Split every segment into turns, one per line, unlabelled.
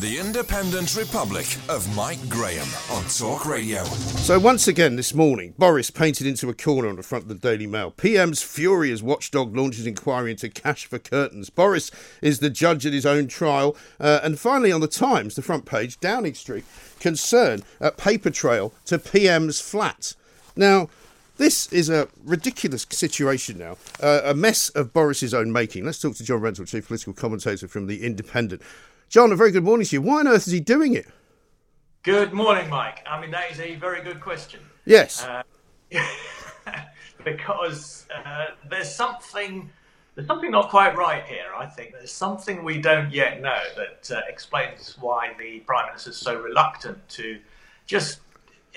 The Independent Republic of Mike Graham on Talk Radio.
So once again this morning, Boris painted into a corner on the front of the Daily Mail. PM's fury as watchdog launches inquiry into cash for curtains. Boris is the judge at his own trial. Uh, and finally on the Times, the front page, Downing Street, concern at paper trail to PM's flat. Now, this is a ridiculous situation now, uh, a mess of Boris's own making. Let's talk to John Rentoul, chief political commentator from the Independent. John, a very good morning to you. Why on earth is he doing it?
Good morning, Mike. I mean, that is a very good question.
Yes.
Uh, because uh, there's something there's something not quite right here. I think there's something we don't yet know that uh, explains why the prime minister is so reluctant to just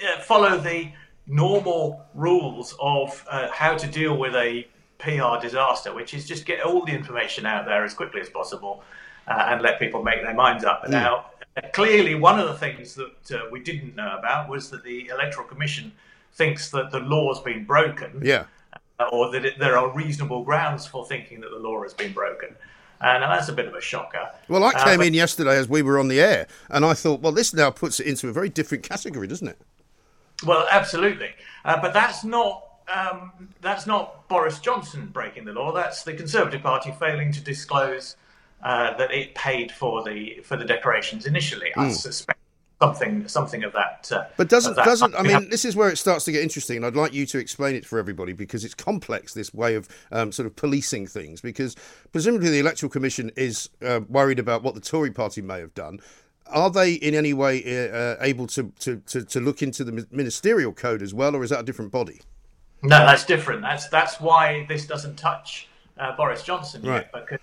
uh, follow the normal rules of uh, how to deal with a PR disaster, which is just get all the information out there as quickly as possible uh, and let people make their minds up. Mm. Now, clearly, one of the things that uh, we didn't know about was that the Electoral Commission thinks that the law has been broken.
Yeah.
Uh, or that it, there are reasonable grounds for thinking that the law has been broken. And that's a bit of a shocker.
Well, I came uh, but, in yesterday as we were on the air, and I thought, well, this now puts it into a very different category, doesn't it?
Well, absolutely. Uh, but that's not um, that's not Boris Johnson breaking the law. That's the Conservative Party failing to disclose uh, that it paid for the for the decorations initially. Mm. I hmm. suspect something something of that. Uh,
but doesn't that doesn't I mean this is where it starts to get interesting, and I'd like you to explain it for everybody because it's complex. This way of um, sort of policing things because presumably the electoral commission is uh, worried about what the Tory party may have done. Are they in any way uh, uh able to, to, to, to look into the ministerial code as well, or is that a different body?
No, that's different. That's that's why this doesn't touch uh, Boris Johnson
right.
yet, because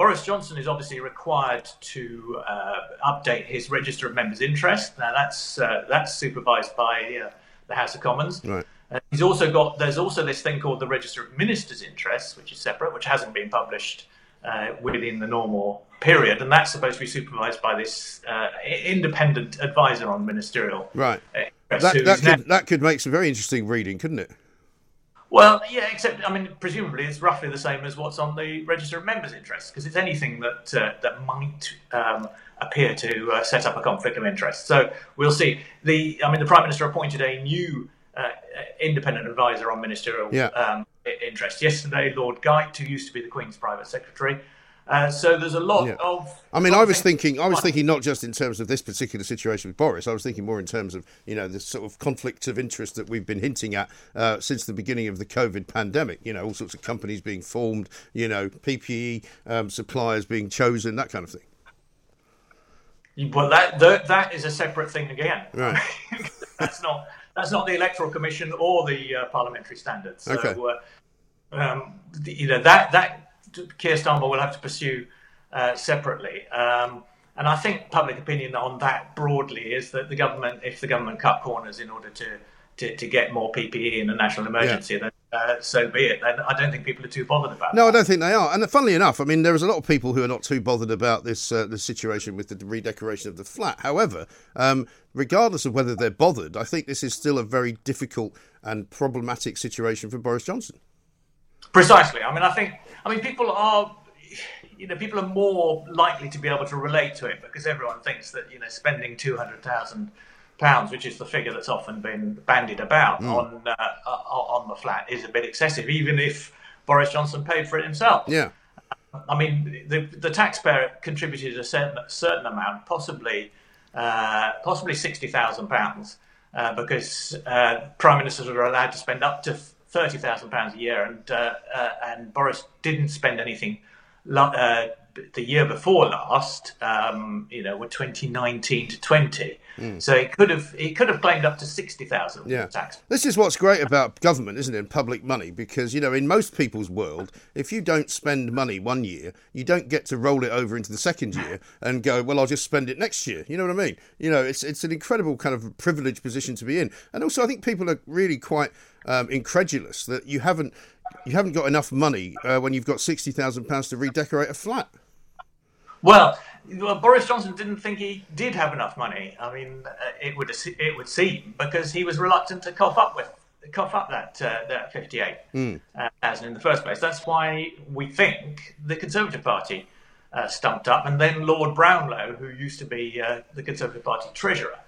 Boris Johnson is obviously required to uh, update his register of members' interest. Now that's uh, that's supervised by uh, the House of Commons.
Right.
Uh, he's also got there's also this thing called the Register of Ministers' Interests, which is separate, which hasn't been published uh, within the normal period, and that's supposed to be supervised by this uh, independent advisor on ministerial.
Right. That, that could, that could make some very interesting reading, couldn't it?
Well, yeah, except I mean, presumably it's roughly the same as what's on the register of members' interests because it's anything that uh, that might um, appear to uh, set up a conflict of interest. So we'll see. The I mean, the prime minister appointed a new uh, independent advisor on ministerial
yeah.
um, interest yesterday, Lord Geidt, who used to be the Queen's private secretary. Uh, so there's a lot yeah. of.
I mean, I was thinking, I was thinking not just in terms of this particular situation with Boris. I was thinking more in terms of you know the sort of conflict of interest that we've been hinting at uh, since the beginning of the COVID pandemic. You know, all sorts of companies being formed. You know, PPE um, suppliers being chosen, that kind of thing.
Well, that that, that is a separate thing again.
Right.
that's not that's not the electoral commission or the uh, parliamentary standards. So,
okay.
Uh, um, the, you know that that Keir Starmer will have to pursue uh, separately. Um, and I think public opinion on that broadly is that the government, if the government cut corners in order to to, to get more PPE in a national emergency, yeah. then uh, so be it. And I don't think people are too bothered about. It.
No,
that.
I don't think they are. And funnily enough, I mean, there is a lot of people who are not too bothered about this uh, the situation with the redecoration of the flat. However, um, regardless of whether they're bothered, I think this is still a very difficult and problematic situation for Boris Johnson.
Precisely. I mean, I think. I mean, people are. You know, people are more likely to be able to relate to it because everyone thinks that you know spending two hundred thousand pounds, which is the figure that's often been bandied about mm. on uh, on the flat, is a bit excessive. Even if Boris Johnson paid for it himself.
Yeah.
I mean, the, the taxpayer contributed a certain, certain amount, possibly uh, possibly sixty thousand uh, pounds, because uh, prime ministers were allowed to spend up to thirty thousand pounds a year, and uh, uh, and Boris didn't spend anything uh, the year before last, um, you know, were 2019 to 20. Mm. So he could have he could have claimed up to 60,000
yeah.
tax.
This is what's great about government, isn't it, and public money? Because, you know, in most people's world, if you don't spend money one year, you don't get to roll it over into the second year and go, well, I'll just spend it next year. You know what I mean? You know, it's, it's an incredible kind of privileged position to be in. And also, I think people are really quite um, incredulous that you haven't you haven't got enough money uh, when you've got sixty thousand pounds to redecorate a flat.
Well, well, Boris Johnson didn't think he did have enough money. I mean, uh, it would it would seem because he was reluctant to cough up with cough up that uh, that fifty eight mm. uh, in the first place. That's why we think the Conservative Party uh, stumped up, and then Lord Brownlow, who used to be uh, the Conservative Party treasurer,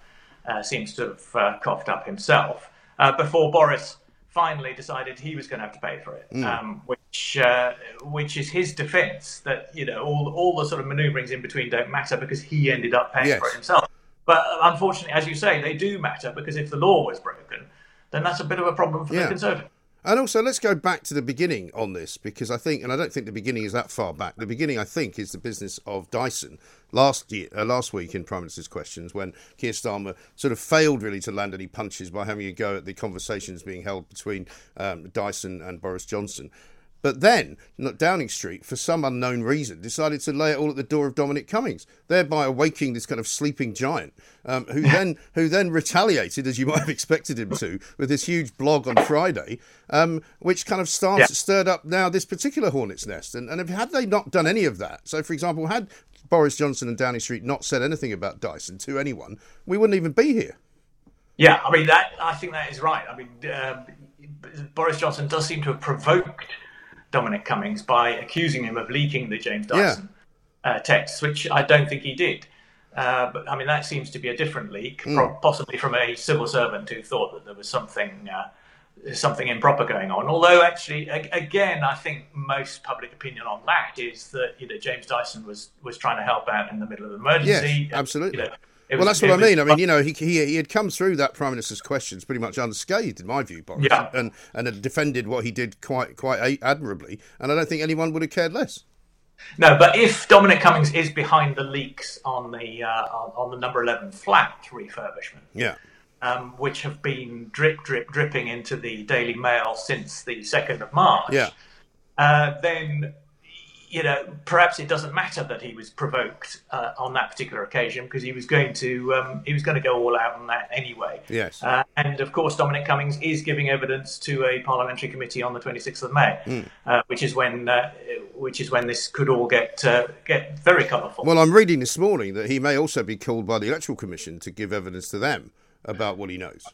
uh, seems to have coughed up himself before Boris finally decided he was going to have to pay for it, mm. um, which uh, which is his defence that you know all all the sort of manoeuvrings in between don't matter because he ended up paying yes. for it himself. But uh, unfortunately, as you say, they do matter because if the law was broken, then that's a bit of a problem for yeah. the Conservatives.
And also, let's go back to the beginning on this because I think, and I don't think the beginning is that far back. The beginning, I think, is the business of Dyson last year, uh, last week in Prime Minister's Questions, when Keir Starmer sort of failed really to land any punches by having a go at the conversations being held between um, Dyson and Boris Johnson. But then, Downing Street, for some unknown reason, decided to lay it all at the door of Dominic Cummings, thereby awaking this kind of sleeping giant, um, who then who then retaliated, as you might have expected him to, with this huge blog on Friday, um, which kind of starts, yeah. stirred up now this particular hornet's nest. And, and had they not done any of that, so for example, had Boris Johnson and Downing Street not said anything about Dyson to anyone, we wouldn't even be here.
Yeah, I mean that. I think that is right. I mean, uh, Boris Johnson does seem to have provoked Dominic Cummings by accusing him of leaking the James Dyson yeah. uh, texts, which I don't think he did. Uh, but I mean, that seems to be a different leak, mm. possibly from a civil servant who thought that there was something uh, something improper going on. Although, actually, again, I think most public opinion on that is that you know James Dyson was was trying to help out in the middle of an emergency.
Yes, absolutely. You know, well, that's what I mean. I mean, you know, he, he he had come through that prime minister's questions pretty much unscathed, in my view, Boris,
yeah.
and and had defended what he did quite quite admirably. And I don't think anyone would have cared less.
No, but if Dominic Cummings is behind the leaks on the uh, on, on, the number eleven flat refurbishment,
yeah,
um, which have been drip drip dripping into the Daily Mail since the second of March,
yeah,
uh, then you know, perhaps it doesn't matter that he was provoked uh, on that particular occasion because he was going to um, he was going to go all out on that anyway.
Yes.
Uh, and of course, Dominic Cummings is giving evidence to a parliamentary committee on the 26th of May, mm. uh, which is when uh, which is when this could all get uh, get very colourful.
Well, I'm reading this morning that he may also be called by the Electoral Commission to give evidence to them about what he knows.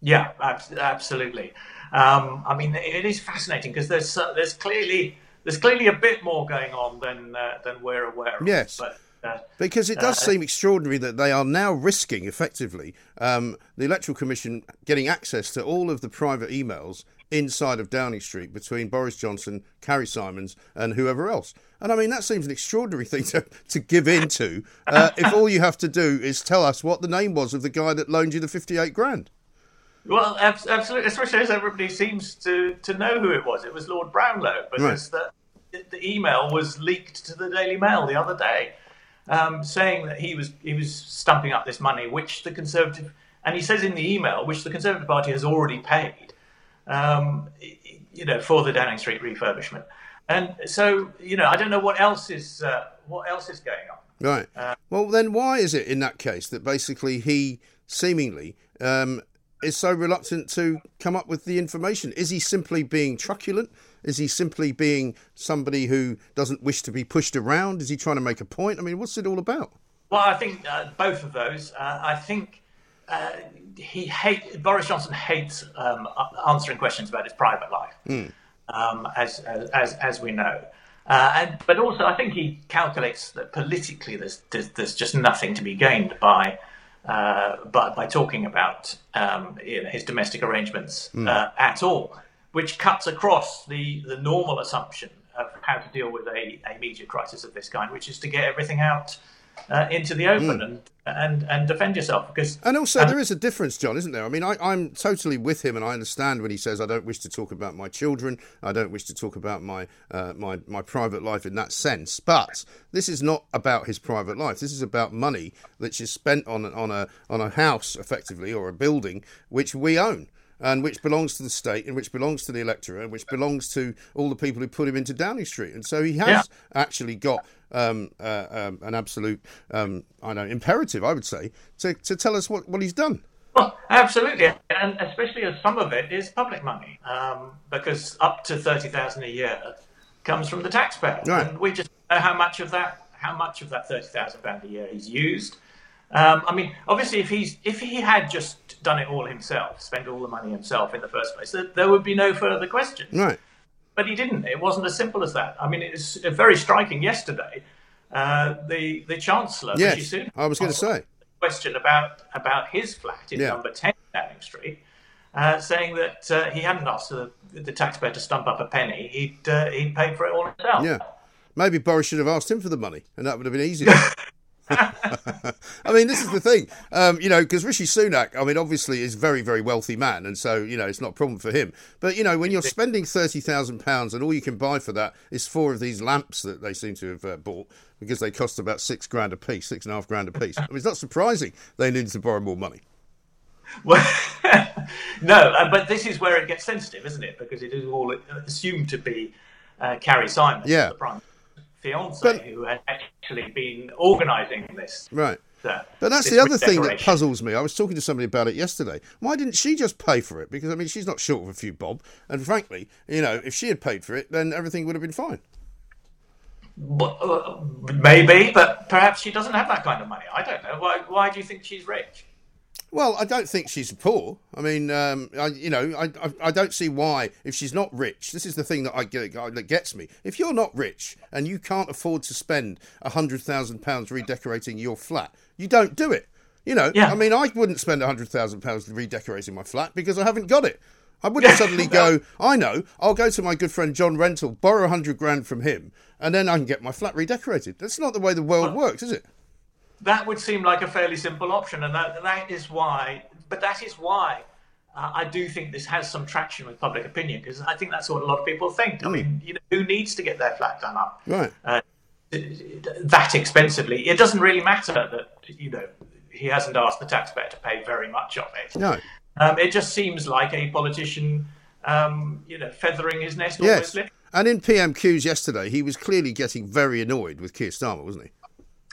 Yeah, absolutely. Um, I mean, it is fascinating because there's uh, there's clearly there's clearly a bit more going on than uh, than we're aware of.
Yes. But, uh, because it does uh, seem extraordinary that they are now risking effectively um, the Electoral Commission getting access to all of the private emails inside of Downing Street between Boris Johnson, Carrie Symonds, and whoever else. And I mean, that seems an extraordinary thing to, to give into uh, if all you have to do is tell us what the name was of the guy that loaned you the 58 grand.
Well, absolutely, especially as everybody seems to, to know who it was. It was Lord Brownlow because right. the, the email was leaked to the Daily Mail the other day, um, saying that he was he was stumping up this money, which the Conservative and he says in the email, which the Conservative Party has already paid, um, you know, for the Downing Street refurbishment. And so, you know, I don't know what else is uh, what else is going on.
Right. Uh, well, then why is it in that case that basically he seemingly um, is so reluctant to come up with the information? Is he simply being truculent? Is he simply being somebody who doesn't wish to be pushed around? Is he trying to make a point? I mean, what's it all about?
Well, I think uh, both of those. Uh, I think uh, he hate Boris Johnson hates um, answering questions about his private life, mm. um, as, as as we know. Uh, and, but also, I think he calculates that politically, there's, there's, there's just nothing to be gained by uh, but by talking about um, you know, his domestic arrangements mm. uh, at all, which cuts across the, the normal assumption of how to deal with a, a media crisis of this kind, which is to get everything out uh, into the open mm. and and and defend yourself because
and also um, there is a difference john isn't there? I mean I, i'm totally with him and i understand when he says i don't wish to talk about my children. I don't wish to talk about my uh, my my private life in that sense. But this is not about his private life. This is about money which is spent on on a on a house effectively or a building which we own and which belongs to the state and which belongs to the electorate and which belongs to all the people who put him into Downing Street. And so he has yeah. actually got um, uh, um, an absolute, um, I know, imperative, I would say, to, to tell us what, what he's done.
Well, absolutely, and especially as some of it is public money, um, because up to thirty thousand a year comes from the taxpayer, right. and we just know how much of that, how much of that thirty thousand pound a year he's used. Um, I mean, obviously, if he's if he had just done it all himself, spent all the money himself in the first place, there, there would be no further questions.
Right.
But he didn't. It wasn't as simple as that. I mean, it's very striking yesterday. Uh, the the chancellor,
yes, I was going to say
question about about his flat in yeah. number ten Downing Street, uh, saying that uh, he hadn't asked the, the, taxpayer to stump up a penny. He'd uh, he'd paid for it all himself.
Yeah, maybe Boris should have asked him for the money, and that would have been easier. I mean, this is the thing, um, you know, because Rishi Sunak, I mean, obviously is a very, very wealthy man, and so you know it's not a problem for him. But you know, when you're spending thirty thousand pounds and all you can buy for that is four of these lamps that they seem to have uh, bought because they cost about six grand a piece, six and a half grand a piece. I mean, it's not surprising they needed to borrow more money.
Well, no, uh, but this is where it gets sensitive, isn't it? Because it is all assumed to be uh, Carrie Simon,
yeah.
the prime fiance but, who had actually been organising this.
Right. Uh, but that's the other thing that puzzles me. I was talking to somebody about it yesterday. Why didn't she just pay for it? Because I mean, she's not short of a few bob. And frankly, you know, if she had paid for it, then everything would have been fine.
But, uh, maybe, but perhaps she doesn't have that kind of money. I don't know. Why? Why do you think she's rich?
Well, I don't think she's poor. I mean, um, I, you know, I, I, I, don't see why if she's not rich. This is the thing that I get that gets me. If you're not rich and you can't afford to spend a hundred thousand pounds redecorating your flat, you don't do it. You know, yeah. I mean, I wouldn't spend a hundred thousand pounds redecorating my flat because I haven't got it. I wouldn't suddenly go. I know. I'll go to my good friend John Rentoul, borrow a hundred grand from him, and then I can get my flat redecorated. That's not the way the world works, is it?
That would seem like a fairly simple option, and that that is why. But that is why uh, I do think this has some traction with public opinion because I think that's what a lot of people think. I mean, you know, who needs to get their flat done up
right uh,
that expensively? It doesn't really matter that you know he hasn't asked the taxpayer to pay very much of it.
No,
um, it just seems like a politician, um, you know, feathering his nest.
Yes. And in PMQs yesterday, he was clearly getting very annoyed with Keir Starmer, wasn't he?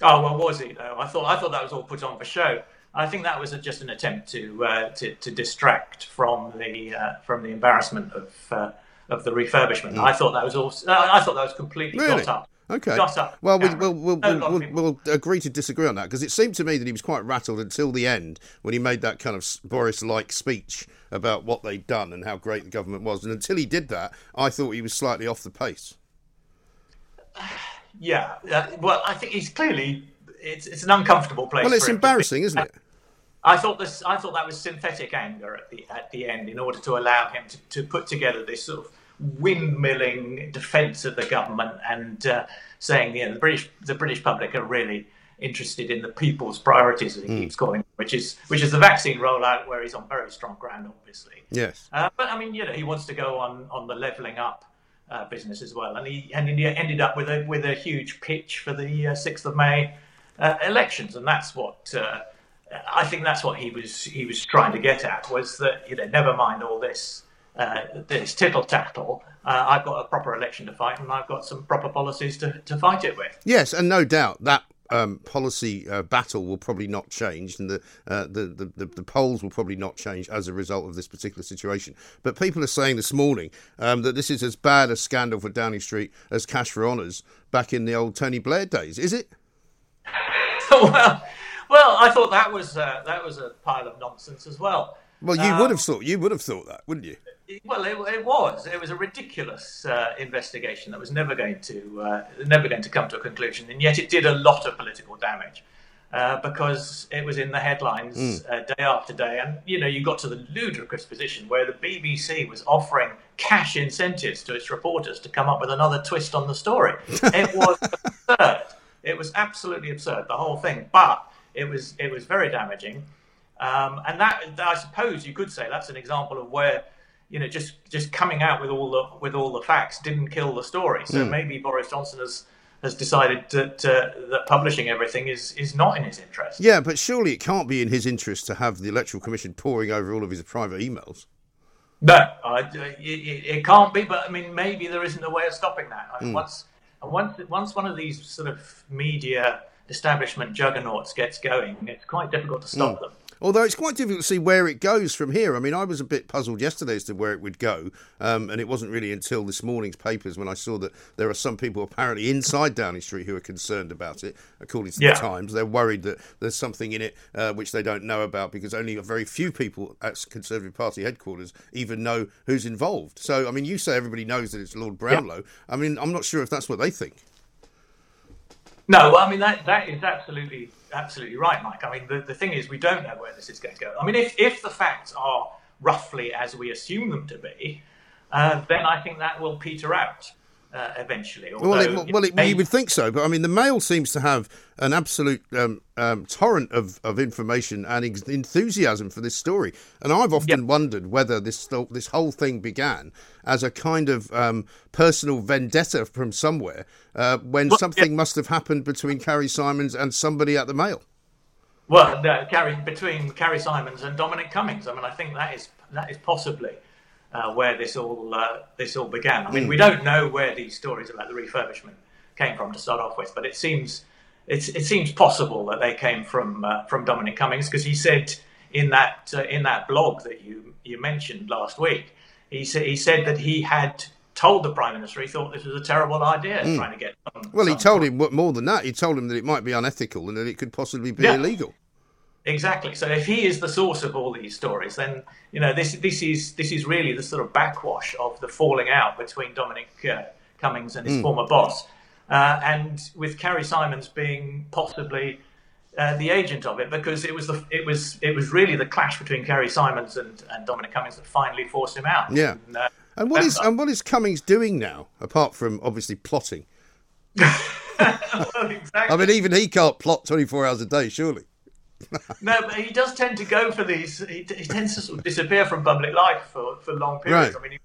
Oh well, was he though? I thought I thought that was all put on for show. I think that was a, just an attempt to, uh, to to distract from the uh, from the embarrassment of uh, of the refurbishment. Mm. I thought that was all. I thought that was completely
really?
got up.
Okay. Got up. Well, we, we'll, we'll, we'll, we'll, agree to disagree on that because it seemed to me that he was quite rattled until the end when he made that kind of Boris-like speech about what they'd done and how great the government was. And until he did that, I thought he was slightly off the pace.
Yeah, uh, well, I think he's clearly it's it's an uncomfortable place.
Well, it's embarrassing, isn't it?
I thought this. I thought that was synthetic anger at the at the end, in order to allow him to, to put together this sort of windmilling defence of the government and uh, saying, you know, the British the British public are really interested in the people's priorities, as he mm. keeps calling, which is which is the vaccine rollout, where he's on very strong ground, obviously.
Yes.
Uh, but I mean, you know, he wants to go on on the levelling up uh, business as well. And he and he ended up with a with a huge pitch for the uh, sixth of May uh, elections, and that's what uh, I think that's what he was he was trying to get at was that you know never mind all this uh, this tittle tattle. I've got a proper election to fight, and I've got some proper policies to, to fight it with.
Yes, and no doubt that um, policy uh, battle will probably not change, and the, uh, the, the, the, polls will probably not change as a result of this particular situation. But people are saying this morning um, that this is as bad a scandal for Downing Street as Cash for Honours back in the old Tony Blair days. Is it?
well, well, I thought that was uh, that was a pile of nonsense as well.
Well, you um, would have thought you would have thought that, wouldn't you?
Well, it, it was. It was a ridiculous uh, investigation that was never going to uh, never going to come to a conclusion, and yet it did a lot of political damage. uh, because it was in the headlines
Mm.
uh, day after day. And, you know, you got to the ludicrous position where the BBC was offering cash incentives to its reporters to come up with another twist on the story. It was absurd. It was absolutely absurd, the whole thing. But it was, it was very damaging. Um, and that, I suppose you could say that's an example of where you know, just just coming out with all the with all the facts didn't kill the story. So maybe Boris Johnson has has decided that uh, that publishing everything is is not in his interest.
Yeah, but surely it can't be in his interest to have the Electoral Commission poring over all of his private emails.
No, I, it, it can't be. But I mean, maybe there isn't a way of stopping that. I mean, once once once one of these sort of media establishment juggernauts gets going, it's quite difficult to stop them.
Although it's quite difficult to see where it goes from here. I mean, I was a bit puzzled yesterday as to where it would go, um, and it wasn't really until this morning's papers when I saw that there are some people apparently inside Downing Street who are concerned about it. According to
Yeah.
the Times, they're worried that there's something in it uh, which they don't know about because only a very few people at Conservative Party headquarters even know who's involved. So, I mean, you say everybody knows that it's Lord Brownlow. I mean, I'm not sure if that's what they think.
No, well, I mean that that is absolutely absolutely right, Mike. I mean the, the thing is we don't know where this is going to go. I mean if if the facts are roughly as we assume them to be, uh, then I think that will peter out uh, eventually.
Well, it, well, it,
may-
you would think so, but I mean, the Mail seems to have an absolute um, um, torrent of, of information and ex- enthusiasm for this story, and I've often
Yep.
wondered whether this this whole thing began as a kind of um, personal vendetta from somewhere, uh, when
Well,
something must have happened between Carrie Symonds and somebody at the Mail.
Well, no, Carrie, between Carrie Symonds and Dominic Cummings, I mean, I think that is that is possibly uh, where this all uh, this all began. I mean, we don't know where these stories about the refurbishment came from to start off with, but it seems it's, it seems possible that they came from uh, from Dominic Cummings because he said in that uh, in that blog that you you mentioned last week, he said he said that he had told the prime minister he thought this was a terrible idea trying to get. Some,
Well, he told him more than that. He told him that it might be unethical and that it could possibly be
Yeah.
illegal.
Exactly. So if he is the source of all these stories, then you know this this is this is really the sort of backwash of the falling out between Dominic uh, Cummings and his former boss, uh, and with Carrie Symonds being possibly uh, the agent of it, because it was the it was it was really the clash between Carrie Symonds and, and Dominic Cummings that finally forced him out.
Yeah.
And, uh,
And what is and what is Cummings doing now, apart from obviously plotting?
well, exactly.
I mean, even he can't plot twenty four hours a day, surely.
No, but he does tend to go for these. He, he tends to sort of disappear from public life for, for long periods.
Right.
I mean,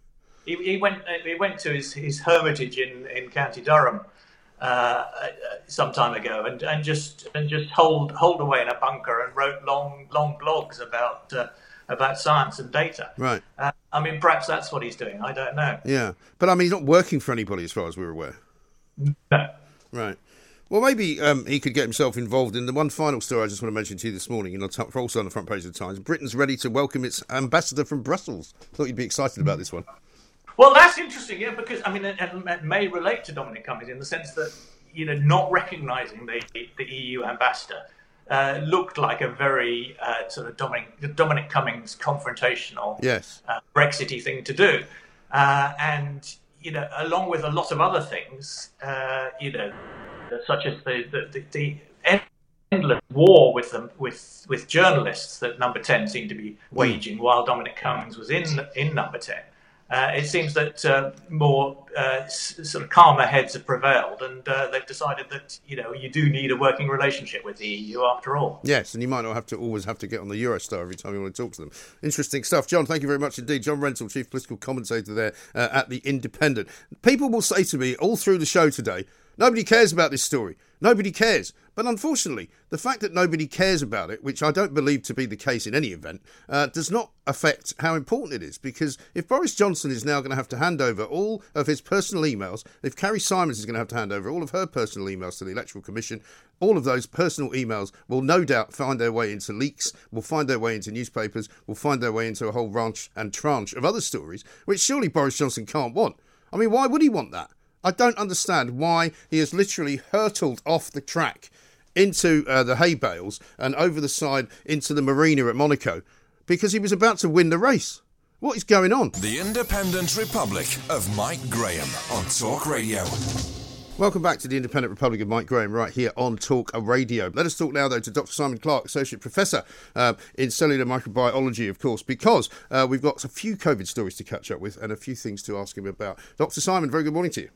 he, he, he went he went to his, his hermitage in, in County Durham uh, uh, some time ago, and, and just and just hold hold away in a bunker and wrote long long blogs about uh, about science and data.
Right.
Uh, I mean, perhaps that's what he's doing. I don't know.
Yeah, but I mean, he's not working for anybody as far as we're aware.
No.
Right. Well, maybe um, he could get himself involved in the one final story I just want to mention to you this morning, and I'll t- also on the front page of the Times. Britain's ready to welcome its ambassador from Brussels. Thought you'd be excited about this one.
Well, that's interesting, yeah, because I mean, it, it may relate to Dominic Cummings in the sense that you know, not recognising the the EU ambassador uh, looked like a very uh, sort of Dominic Dominic Cummings confrontational,
Yes.
uh, Brexity thing to do, uh, and you know, along with a lot of other things, uh, you know, such as the the, the, the endless war with them with with journalists that Number Ten seemed to be waging while Dominic Cummings was in in Number Ten. Uh, it seems that uh, more uh, s- sort of calmer heads have prevailed, and uh, they've decided that you know you do need a working relationship with the EU after all.
Yes, and you might not have to always have to get on the Eurostar every time you want to talk to them. Interesting stuff. John, thank you very much indeed. John Rentoul, Chief Political Commentator there uh, at The Independent. People will say to me all through the show today, nobody cares about this story. Nobody cares. But unfortunately, the fact that nobody cares about it, which I don't believe to be the case in any event, uh, does not affect how important it is. Because if Boris Johnson is now going to have to hand over all of his personal emails, if Carrie Symonds is going to have to hand over all of her personal emails to the Electoral Commission, all of those personal emails will no doubt find their way into leaks, will find their way into newspapers, will find their way into a whole ranch and tranche of other stories, which surely Boris Johnson can't want. I mean, why would he want that? I don't understand why he has literally hurtled off the track into uh, the hay bales and over the side into the marina at Monaco because he was about to win the race. What is going on?
The Independent Republic of Mike Graham on Talk Radio.
Welcome back to the Independent Republic of Mike Graham, right here on Talk Radio. Let us talk now, though, to Dr. Simon Clarke, Associate Professor uh, in Cellular Microbiology, of course, because uh, we've got a few COVID stories to catch up with and a few things to ask him about. Dr. Simon, very good morning to you.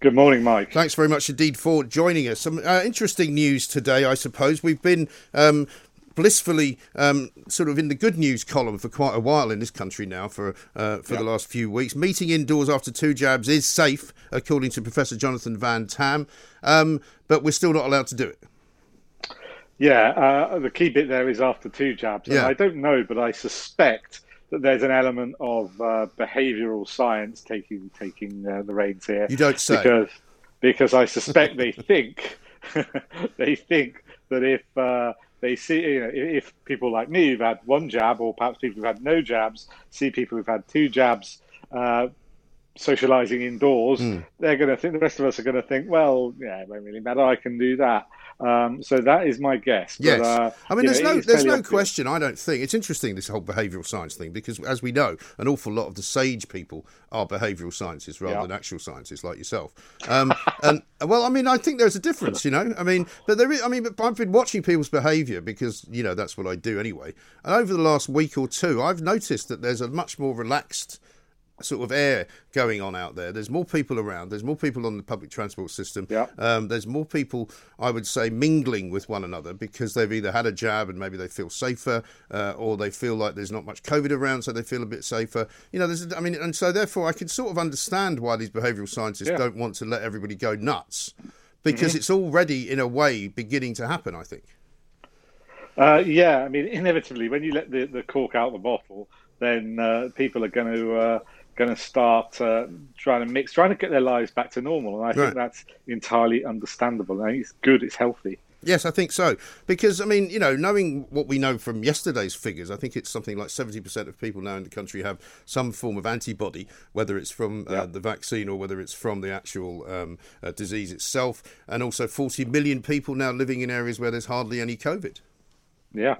Good morning, Mike.
Thanks very much indeed for joining us. Some uh, interesting news today, I suppose. We've been um, blissfully um, sort of in the good news column for quite a while in this country now for uh, for the last few weeks. Meeting indoors after two jabs is safe, according to Professor Jonathan Van Tam, um, but we're still not allowed to do it.
Yeah, uh, the key bit there is after two jabs.
Yeah.
I don't know, but I suspect that there's an element of uh, behavioural science taking taking uh, the reins here.
You don't say.
because because I suspect they think they think that if uh, they see you know if people like me who've had one jab or perhaps people who've had no jabs see people who've had two jabs. Uh, socializing indoors
Hmm.
they're going to think the rest of us are going to think well yeah it won't really matter i can do that um, so that is my guess
Yes,
but, uh,
I mean, there's
know,
no there's no
obvious.
question. I don't think it's interesting this whole behavioural science thing because, as we know, an awful lot of the sage people are behavioural sciences rather
Yeah.
than actual sciences like yourself. Um, and well, I mean, I think there's a difference, you know. I mean, but there is. I mean, but I've been watching people's behaviour because you know that's what I do anyway. And over the last week or two, I've noticed that there's a much more relaxed sort of air going on out there. There's more people around. There's more people on the public transport system.
Yeah.
Um, there's more people, I would say, mingling with one another because they've either had a jab and maybe they feel safer, uh, or they feel like there's not much COVID around, so they feel a bit safer. You know, there's, I mean, and so therefore, I can sort of understand why these behavioural scientists
Yeah.
don't want to let everybody go nuts because
Mm-hmm.
it's already, in a way, beginning to happen. I think.
Uh, yeah, I mean, inevitably, when you let the, the cork out of the bottle, then uh, people are going to uh, going to start uh, trying to mix, trying to get their lives back to normal, and I
Right.
think that's entirely understandable. I think it's good, it's healthy.
Yes, I think so. Because, I mean, you know, knowing what we know from yesterday's figures, I think it's something like 70% of people now in the country have some form of antibody, whether it's from uh,
Yeah.
the vaccine or whether it's from the actual um, uh, disease itself. And also 40 million people now living in areas where there's hardly any COVID.
Yeah, Yeah,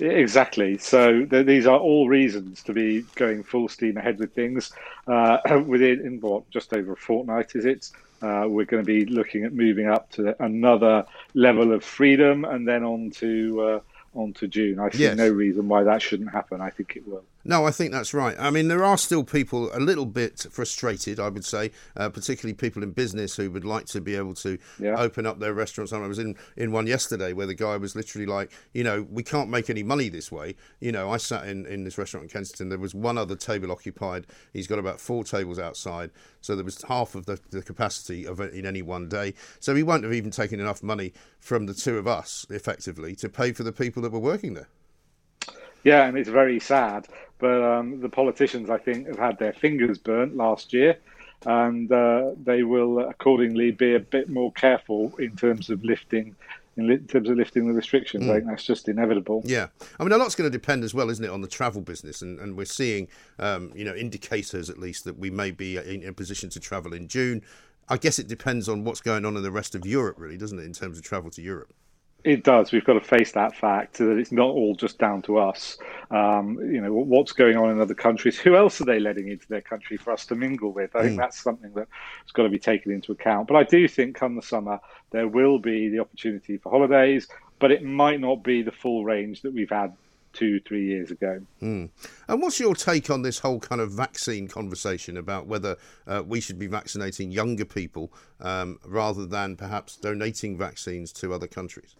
exactly. So th- these are all reasons to be going full steam ahead with things. Uh, within in what just over a fortnight is it? Uh, we're going to be looking at moving up to another level of freedom, and then on to uh, on to June. I see
Yes.
no reason why that shouldn't happen. I think it will.
No, I think that's right. I mean, there are still people a little bit frustrated, I would say, uh, particularly people in business who would like to be able to
Yeah.
open up their restaurants. I was in, in one yesterday where the guy was literally like, you know, we can't make any money this way. You know, I sat in, in this restaurant in Kensington. There was one other table occupied. He's got about four tables outside. So there was half of the, the capacity of it in any one day. So he won't have even taken enough money from the two of us, effectively, to pay for the people that were working there.
Yeah, and it's very sad. But um, the politicians, I think, have had their fingers burnt last year, and uh, they will accordingly be a bit more careful in terms of lifting, in, terms of lifting the restrictions. I think that's just inevitable.
Yeah, I mean, a lot's going to depend as well, isn't it, on the travel business, and, and we're seeing, um, you know, indicators at least that we may be in a position to travel in June. I guess it depends on what's going on in the rest of Europe, really, doesn't it, in terms of travel to Europe?
It does. We've got to face that fact that it's not all just down to us. Um, you know, what's going on in other countries? Who else are they letting into their country for us to mingle with? I think that's something that's got to be taken into account. But I do think come the summer, there will be the opportunity for holidays, but it might not be the full range that we've had two, three years ago.
And what's your take on this whole kind of vaccine conversation about whether uh, we should be vaccinating younger people um, rather than perhaps donating vaccines to other countries?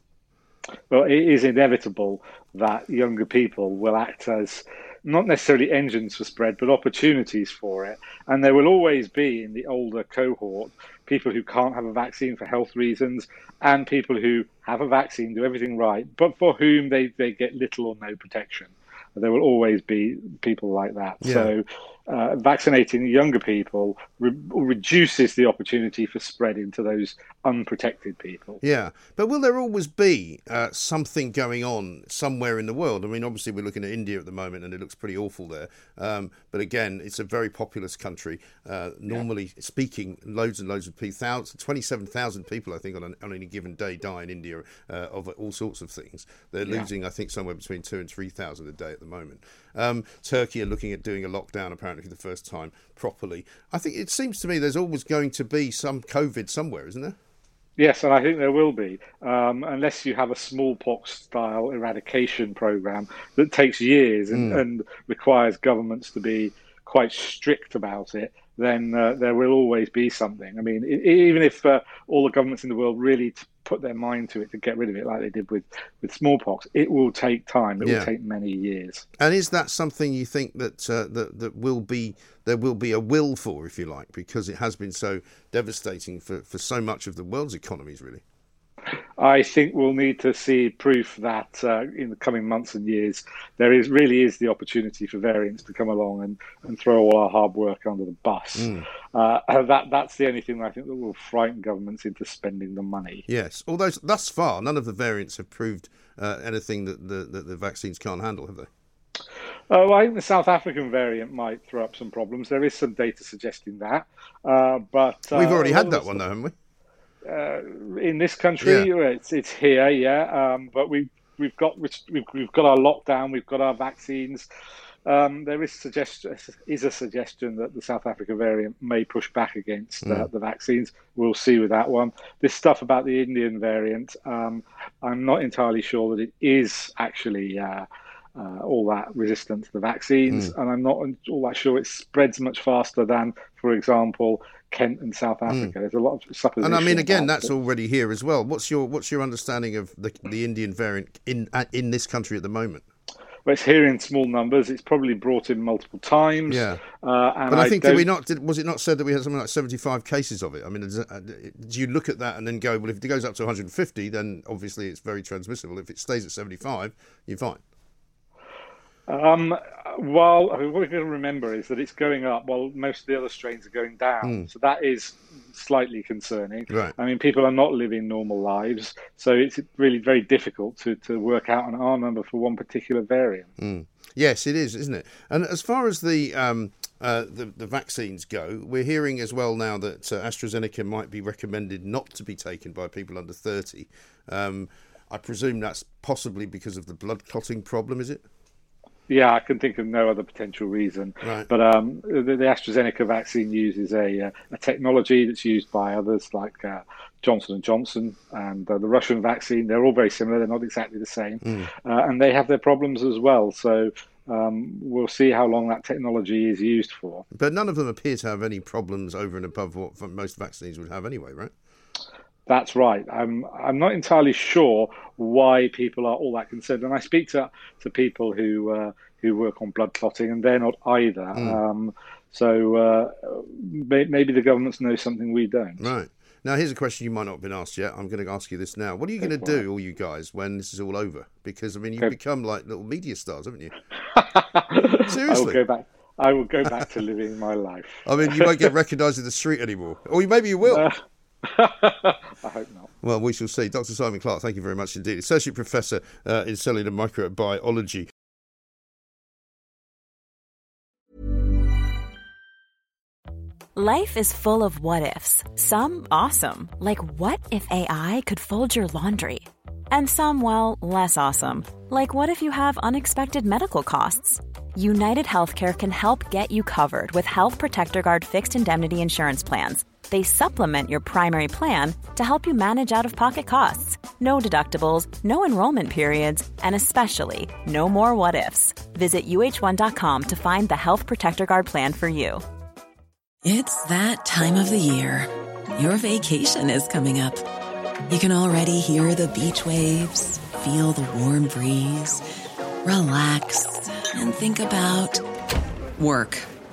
Well, it is inevitable that younger people will act as not necessarily engines for spread, but opportunities for it. And there will always be in the older cohort people who can't have a vaccine for health reasons and people who have a vaccine, do everything right, but for whom they, they get little or no protection. There will always be people like that.
Yeah.
So, uh, vaccinating younger people re- reduces the opportunity for spread into those unprotected people.
Yeah, but will there always be uh, something going on somewhere in the world? I mean, obviously we're looking at India at the moment, and it looks pretty awful there. Um, but again, it's a very populous country. Uh, normally speaking, loads and loads of people, twenty-seven thousand people, I think, on, an, on any given day die in India uh, of all sorts of things. They're losing, I think, somewhere between two and three thousand a day at the moment. Um, Turkey are looking at doing a lockdown apparently for the first time properly. I think it seems to me there's always going to be some COVID somewhere, isn't there?
Yes, and I think there will be, um, unless you have a smallpox style eradication program that takes years and, mm. and requires governments to be quite strict about it then uh, there will always be something. I mean, it, even if uh, all the governments in the world really t- put their mind to it to get rid of it, like they did with, with smallpox, it will take time. It yeah. will take many years.
And is that something you think that uh, that that will be there will be a will for, if you like, because it has been so devastating for, for so much of the world's economies, really?
I think we'll need to see proof that uh, in the coming months and years there is really is the opportunity for variants to come along and, and throw all our hard work under the bus. Mm. Uh, that that's the only thing I think that will frighten governments into spending the money.
Yes, although thus far none of the variants have proved uh, anything that the, that the vaccines can't handle, have they?
Oh, I think the South African variant might throw up some problems. There is some data suggesting that, uh, but
we've already uh, had that one, though, haven't we?
Uh, in this country. Yeah. It's it's here, yeah. Um, but we we've got we've, we've got our lockdown, we've got our vaccines. Um, there is suggestion is a suggestion that the South Africa variant may push back against uh, mm. the vaccines. We'll see with that one. This stuff about the Indian variant, um, I'm not entirely sure that it is actually. Uh, uh, all that resistant to the vaccines, mm. and I'm not all that sure it spreads much faster than, for example, Kent and South hmm. Africa. Mm. There's a lot of supposition.
And I mean, again, that's it. already here as well. What's your what's your understanding of the the Indian variant in in this country at the moment?
Well, it's here in small numbers. It's probably brought in multiple times.
Yeah, uh, but I, I think did we not? Did, was it not said that we had something like seventy-five cases of it? I mean, uh, do you look at that and then go, well, if it goes up to one hundred and fifty, then obviously it's very transmissible. If it stays at seventy-five, you're fine.
Um, well, I mean, what we've got to remember is that it's going up while most of the other strains are going down. Mm. So that is slightly concerning.
Right.
I mean, people are not living normal lives, so it's really very difficult to, to work out an R number for one particular variant.
Mm. Yes, it is, isn't it? And as far as the um, uh, the, the vaccines go, we're hearing as well now that uh, AstraZeneca might be recommended not to be taken by people under 30. Um, I presume that's possibly because of the blood clotting problem, is it?
Yeah, I can think of no other potential reason.
Right.
But um, the, the, AstraZeneca vaccine uses a, uh, a, technology that's used by others like uh, Johnson and Johnson and uh, the Russian vaccine. They're all very similar. They're not exactly the same, mm. and they have their problems as well. So um, we'll see how long that technology is used for.
But none of them appear to have any problems over and above what most vaccines would have anyway, right?
That's right. I'm I'm not entirely sure why people are all that concerned, and I speak to to people who uh, who work on blood clotting, and they're not either. Mm. Um, so uh, maybe the governments know something we don't.
Right. Now, here's a question you might not have been asked yet. I'm going to ask you this now. What are you going to do, all you guys, when this is all over? Because I mean, you've become like little media stars, haven't you? Seriously. I
will go back. I will go back to living my life.
I mean, you won't get recognised in the street anymore, or maybe you will.
I hope not.
Well, we shall see. Dr. Simon Clarke, thank you very much indeed. Associate Professor uh, in Cellular Microbiology.
Life is full of what ifs, some awesome, like what if AI could fold your laundry? And some, well, less awesome, like what if you have unexpected medical costs? United Healthcare can help get you covered with Health Protector Guard fixed indemnity insurance plans they supplement your primary plan to help you manage out of pocket costs. No deductibles, no enrollment periods, and especially no more what ifs. Visit uh1.com to find the Health Protector Guard plan for you.
It's that time of the year. Your vacation is coming up. You can already hear the beach waves, feel the warm breeze, relax, and think about work.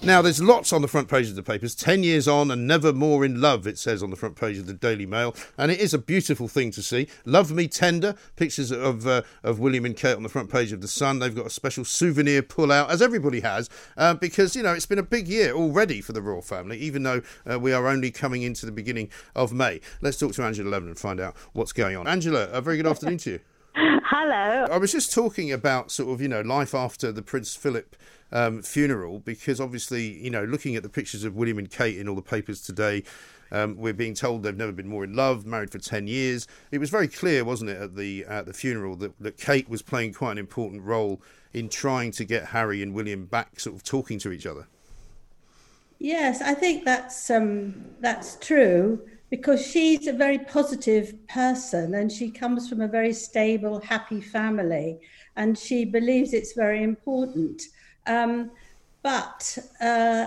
Now, there's lots on the front page of the papers. Ten years on and never more in love, it says on the front page of the Daily Mail. And it is a beautiful thing to see. Love Me Tender, pictures of uh, of William and Kate on the front page of The Sun. They've got a special souvenir pull out, as everybody has, uh, because, you know, it's been a big year already for the royal family, even though uh, we are only coming into the beginning of May. Let's talk to Angela Levin and find out what's going on. Angela, a very good afternoon to you.
Hello.
I was just talking about sort of, you know, life after the Prince Philip um, funeral because obviously, you know, looking at the pictures of William and Kate in all the papers today, um, we're being told they've never been more in love, married for ten years. It was very clear, wasn't it, at the at the funeral that, that Kate was playing quite an important role in trying to get Harry and William back, sort of talking to each other.
Yes, I think that's um, that's true because she's a very positive person and she comes from a very stable, happy family, and she believes it's very important. Um, but uh,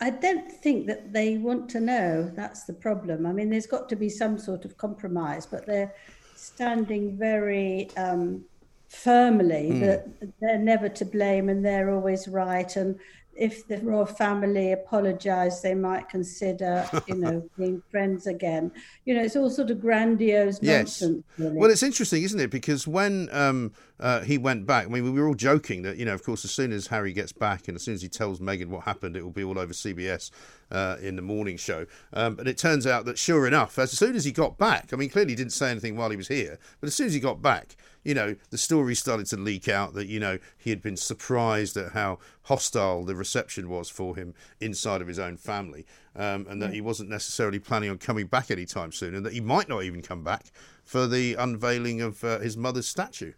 I don't think that they want to know. That's the problem. I mean, there's got to be some sort of compromise, but they're standing very um, firmly mm. that they're never to blame and they're always right. And if the royal family apologise, they might consider, you know, being friends again. You know, it's all sort of grandiose yes. nonsense. Really.
Well, it's interesting, isn't it? Because when um, uh, he went back, I mean, we were all joking that, you know, of course, as soon as Harry gets back and as soon as he tells Meghan what happened, it will be all over CBS uh, in the morning show. Um, but it turns out that, sure enough, as soon as he got back, I mean, clearly he didn't say anything while he was here, but as soon as he got back, you know, the story started to leak out that, you know, he had been surprised at how hostile the reception was for him inside of his own family, um, and that he wasn't necessarily planning on coming back anytime soon, and that he might not even come back for the unveiling of uh, his mother's statue.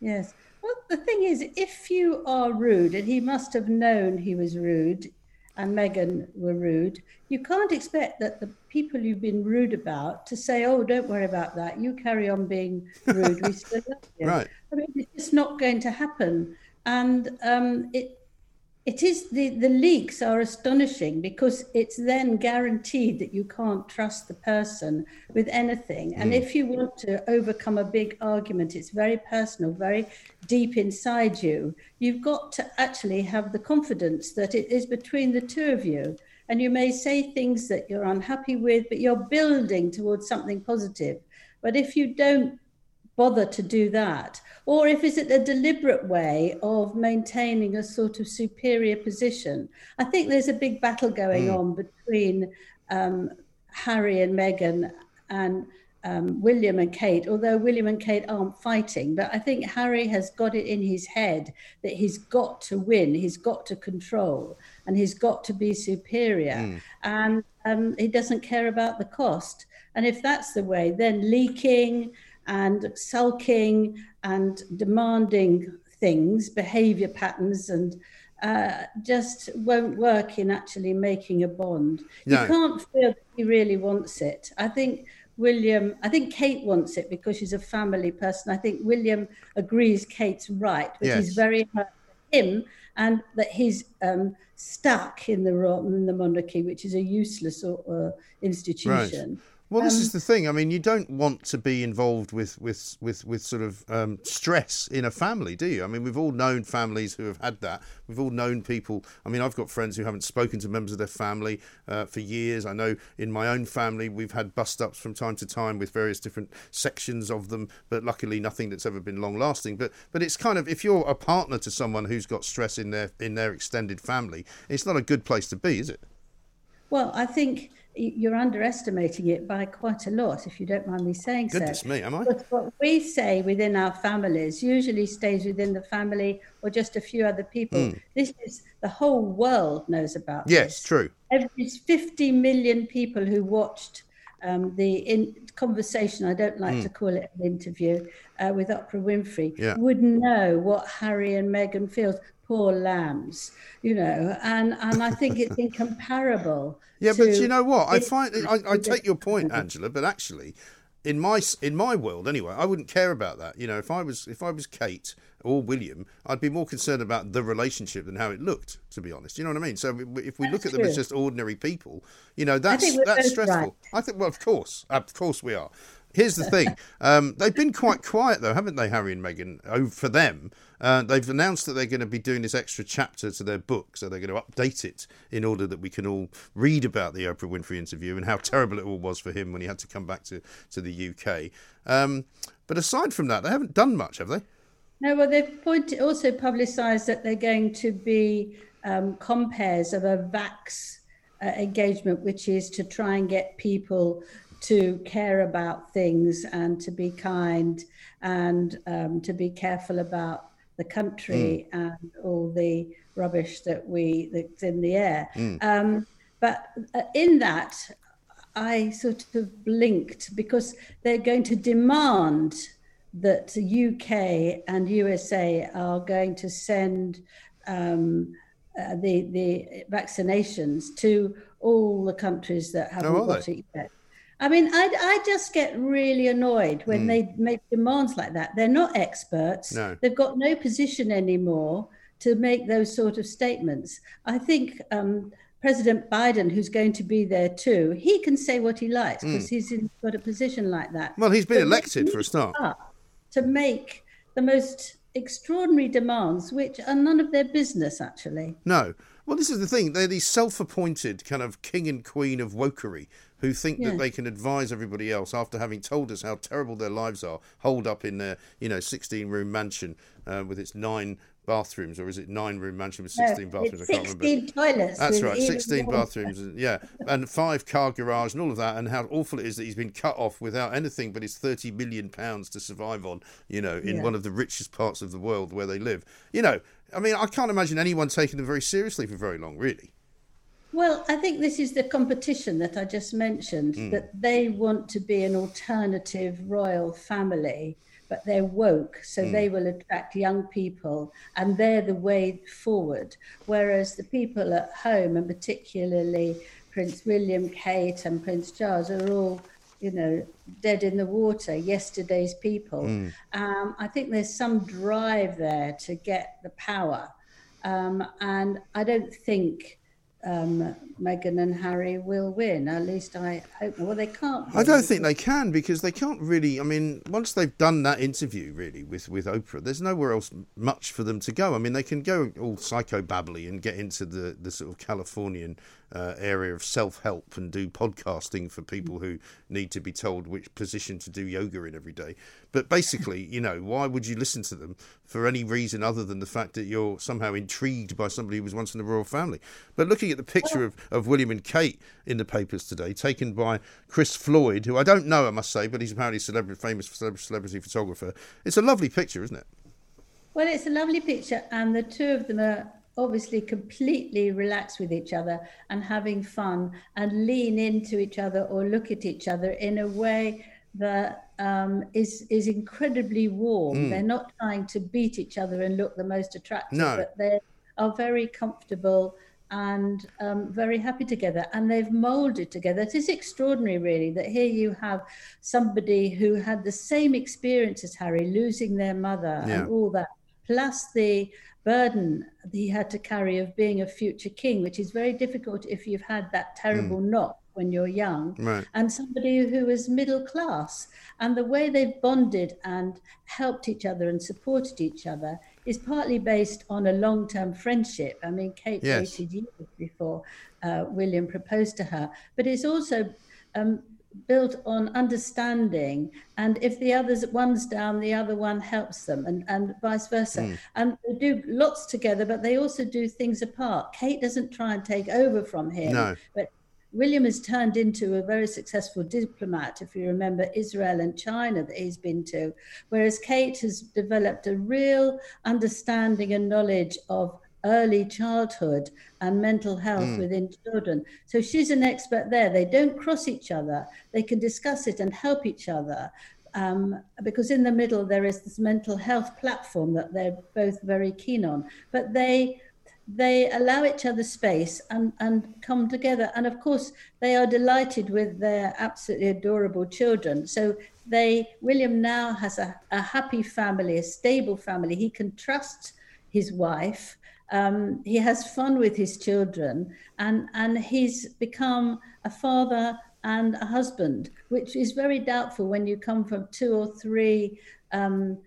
Yes. Well, the thing is, if you are rude, and he must have known he was rude, and Meghan were rude, you can't expect that the people you've been rude about to say, "Oh, don't worry about that. You carry on being rude. We still love you."
Right.
I mean, it's just not going to happen, and um, it it is the, the leaks are astonishing because it's then guaranteed that you can't trust the person with anything. And mm. if you want to overcome a big argument, it's very personal, very deep inside you. You've got to actually have the confidence that it is between the two of you. And you may say things that you're unhappy with, but you're building towards something positive. But if you don't bother to do that? Or if is it a deliberate way of maintaining a sort of superior position? I think there's a big battle going mm. on between um, Harry and Meghan and um, William and Kate, although William and Kate aren't fighting. But I think Harry has got it in his head that he's got to win, he's got to control, and he's got to be superior. Mm. And um, he doesn't care about the cost. And if that's the way, then leaking and sulking and demanding things, behavior patterns, and uh, just won't work in actually making a bond. No. You can't feel that he really wants it. I think William, I think Kate wants it because she's a family person. I think William agrees Kate's right, but yes. he's very hurt for him and that he's um, stuck in the in the monarchy, which is a useless uh, institution. Right.
Well, this um, is the thing. I mean, you don't want to be involved with with with with sort of um, stress in a family, do you? I mean, we've all known families who have had that. We've all known people. I mean, I've got friends who haven't spoken to members of their family uh, for years. I know in my own family we've had bust ups from time to time with various different sections of them, but luckily nothing that's ever been long lasting. But but it's kind of if you're a partner to someone who's got stress in their in their extended family, it's not a good place to be, is it?
Well, I think you're underestimating it by quite a lot, if you don't mind me saying
Goodness
so.
Goodness me, am I?
But what we say within our families usually stays within the family or just a few other people. Mm. This is the whole world knows about
yes,
this.
true.
Every 50 million people who watched um, the in- conversation, I don't like mm. to call it an interview, uh, with Oprah Winfrey,
yeah.
would know what Harry and Meghan feels poor lambs, you know, and, and I think it's incomparable.
yeah, but you know what? I find I, I take your point, Angela, but actually, in my in my world anyway, I wouldn't care about that. You know, if I was if I was Kate or William, I'd be more concerned about the relationship than how it looked. To be honest, you know what I mean. So if we that's look at them as just ordinary people, you know, that's that's stressful. Right. I think, well, of course, of course we are. Here's the thing: um, they've been quite quiet, though, haven't they, Harry and Meghan? Oh, for them, uh, they've announced that they're going to be doing this extra chapter to their book, so they're going to update it in order that we can all read about the Oprah Winfrey interview and how terrible it all was for him when he had to come back to to the UK. Um, but aside from that, they haven't done much, have they?
No, well, they've also publicised that they're going to be um, compares of a vax uh, engagement, which is to try and get people to care about things and to be kind and um, to be careful about the country mm. and all the rubbish that we that's in the air. Mm. Um, but uh, in that, I sort of blinked because they're going to demand that the UK and USA are going to send um, uh, the the vaccinations to all the countries that haven't oh, got it yet. I mean, I, I just get really annoyed when mm. they make demands like that. They're not experts.
No.
They've got no position anymore to make those sort of statements. I think um, President Biden, who's going to be there too, he can say what he likes because mm. he's in, got a position like that.
Well, he's been but elected for a start.
To make the most extraordinary demands, which are none of their business, actually.
No. Well, this is the thing. They're these self appointed kind of king and queen of wokery who think yeah. that they can advise everybody else after having told us how terrible their lives are, holed up in their, you know, 16 room mansion uh, with its nine bathrooms, or is it nine room mansion with 16 no, bathrooms?
I can't 16 remember. toilets.
That's right, 16 bathrooms, and, yeah, and five car garage and all of that, and how awful it is that he's been cut off without anything but his 30 million pounds to survive on, you know, in yeah. one of the richest parts of the world where they live. You know, I mean, I can't imagine anyone taking them very seriously for very long, really.
Well, I think this is the competition that I just mentioned, mm. that they want to be an alternative royal family but they're woke, so mm. they will attract young people, and they're the way forward. Whereas the people at home, and particularly Prince William, Kate, and Prince Charles, are all, you know, dead in the water, yesterday's people. Mm. Um, I think there's some drive there to get the power. Um, and I don't think um, Meghan and Harry will win. At least I hope. Well, they can't.
I don't think they can because they can't really. I mean, once they've done that interview, really with with Oprah, there's nowhere else much for them to go. I mean, they can go all psychobabbly and get into the the sort of Californian uh, area of self help and do podcasting for people who need to be told which position to do yoga in every day. But basically, you know, why would you listen to them for any reason other than the fact that you're somehow intrigued by somebody who was once in the royal family? But looking at the picture of, of William and Kate in the papers today, taken by Chris Floyd, who I don't know, I must say, but he's apparently a celebrity, famous celebrity photographer, it's a lovely picture, isn't it?
Well, it's a lovely picture, and the two of them are obviously completely relaxed with each other and having fun and lean into each other or look at each other in a way that um, is is incredibly warm. Mm. They're not trying to beat each other and look the most attractive,
no.
but they are very comfortable and um, very happy together. And they've molded together. It is extraordinary, really, that here you have somebody who had the same experience as Harry, losing their mother yeah. and all that, plus the burden he had to carry of being a future king, which is very difficult if you've had that terrible mm. knock when you're young,
right.
and somebody who is middle class. And the way they've bonded and helped each other and supported each other is partly based on a long term friendship. I mean, Kate yes. waited years before uh, William proposed to her, but it's also um, built on understanding and if the other's one's down the other one helps them and, and vice versa mm. and they do lots together but they also do things apart kate doesn't try and take over from him
no.
but william has turned into a very successful diplomat if you remember israel and china that he's been to whereas kate has developed a real understanding and knowledge of early childhood and mental health mm. within children. So she's an expert there. They don't cross each other, they can discuss it and help each other. Um, because in the middle there is this mental health platform that they're both very keen on, but they they allow each other space and, and come together. And of course, they are delighted with their absolutely adorable children. So they William now has a, a happy family, a stable family. He can trust his wife um, he has fun with his children, and and he's become a father and a husband, which is very doubtful when you come from two or three um,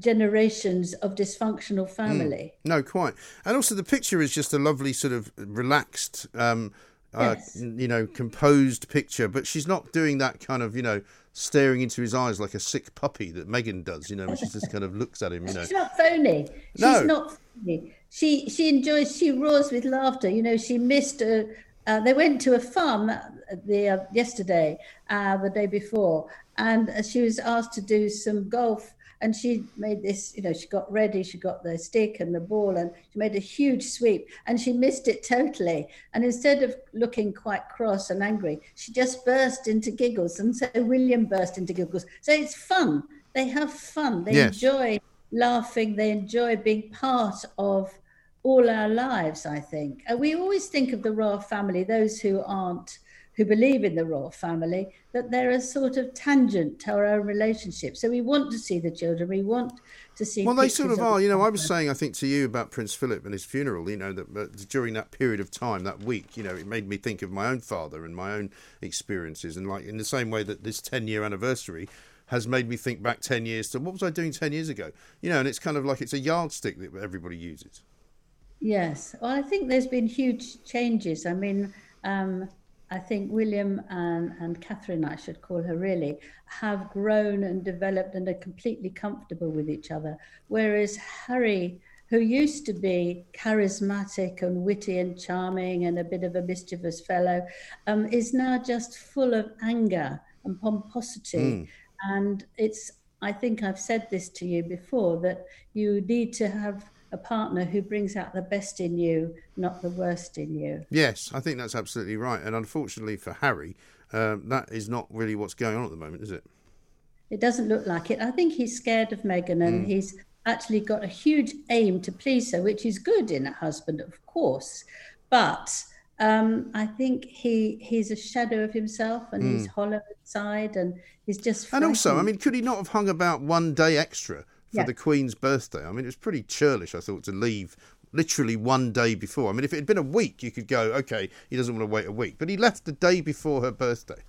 generations of dysfunctional family.
Mm. No, quite. And also, the picture is just a lovely, sort of relaxed, um, uh,
Yes.
you know, composed picture. But she's not doing that kind of, you know, staring into his eyes like a sick puppy that Meghan does. You know, when she just kind of looks at him. You know,
She's not phony. She's
No.
not phony. She she enjoys. She roars with laughter. You know, she missed a. Uh, they went to a farm uh, the uh, yesterday, uh, the day before, and uh, she was asked to do some golf. And she made this, you know, she got ready, she got the stick and the ball, and she made a huge sweep, and she missed it totally. And instead of looking quite cross and angry, she just burst into giggles, and so William burst into giggles. So it's fun. They have fun. They
Yes.
enjoy laughing. They enjoy being part of all our lives, I think. And we always think of the royal family, those who aren't, who believe in the royal family, that they're a sort of tangent to our own relationship. So we want to see the children, we want to see.
Well, they sort
pictures
of are. You know, I was saying, I think to you about Prince Philip and his funeral. You know, that uh, during that period of time, that week, you know, it made me think of my own father and my own experiences, and like in the same way that this ten-year anniversary has made me think back ten years to what was I doing ten years ago? You know, and it's kind of like it's a yardstick that everybody uses.
Yes, well, I think there's been huge changes. I mean, um, I think William and, and Catherine, I should call her really, have grown and developed and are completely comfortable with each other. Whereas Harry, who used to be charismatic and witty and charming and a bit of a mischievous fellow, um, is now just full of anger and pomposity. And it's, I think I've said this to you before, that you need to have a partner who brings out the best in you, not the worst in you.
Yes, I think that's absolutely right. And unfortunately for Harry, um, that is not really what's going on at the moment, is it?
It doesn't look like it. I think he's scared of Meghan and he's actually got a huge aim to please her, which is good in a husband, of course. But um, I think he he's a shadow of himself and he's hollow inside and he's just.
And also, I mean, could he not have hung about one day extra for
Yeah.
the Queen's birthday? I mean, it was pretty churlish, I thought, to leave literally one day before. I mean, if it had been a week, you could go, okay, he doesn't want to wait a week. But he left the day before her birthday.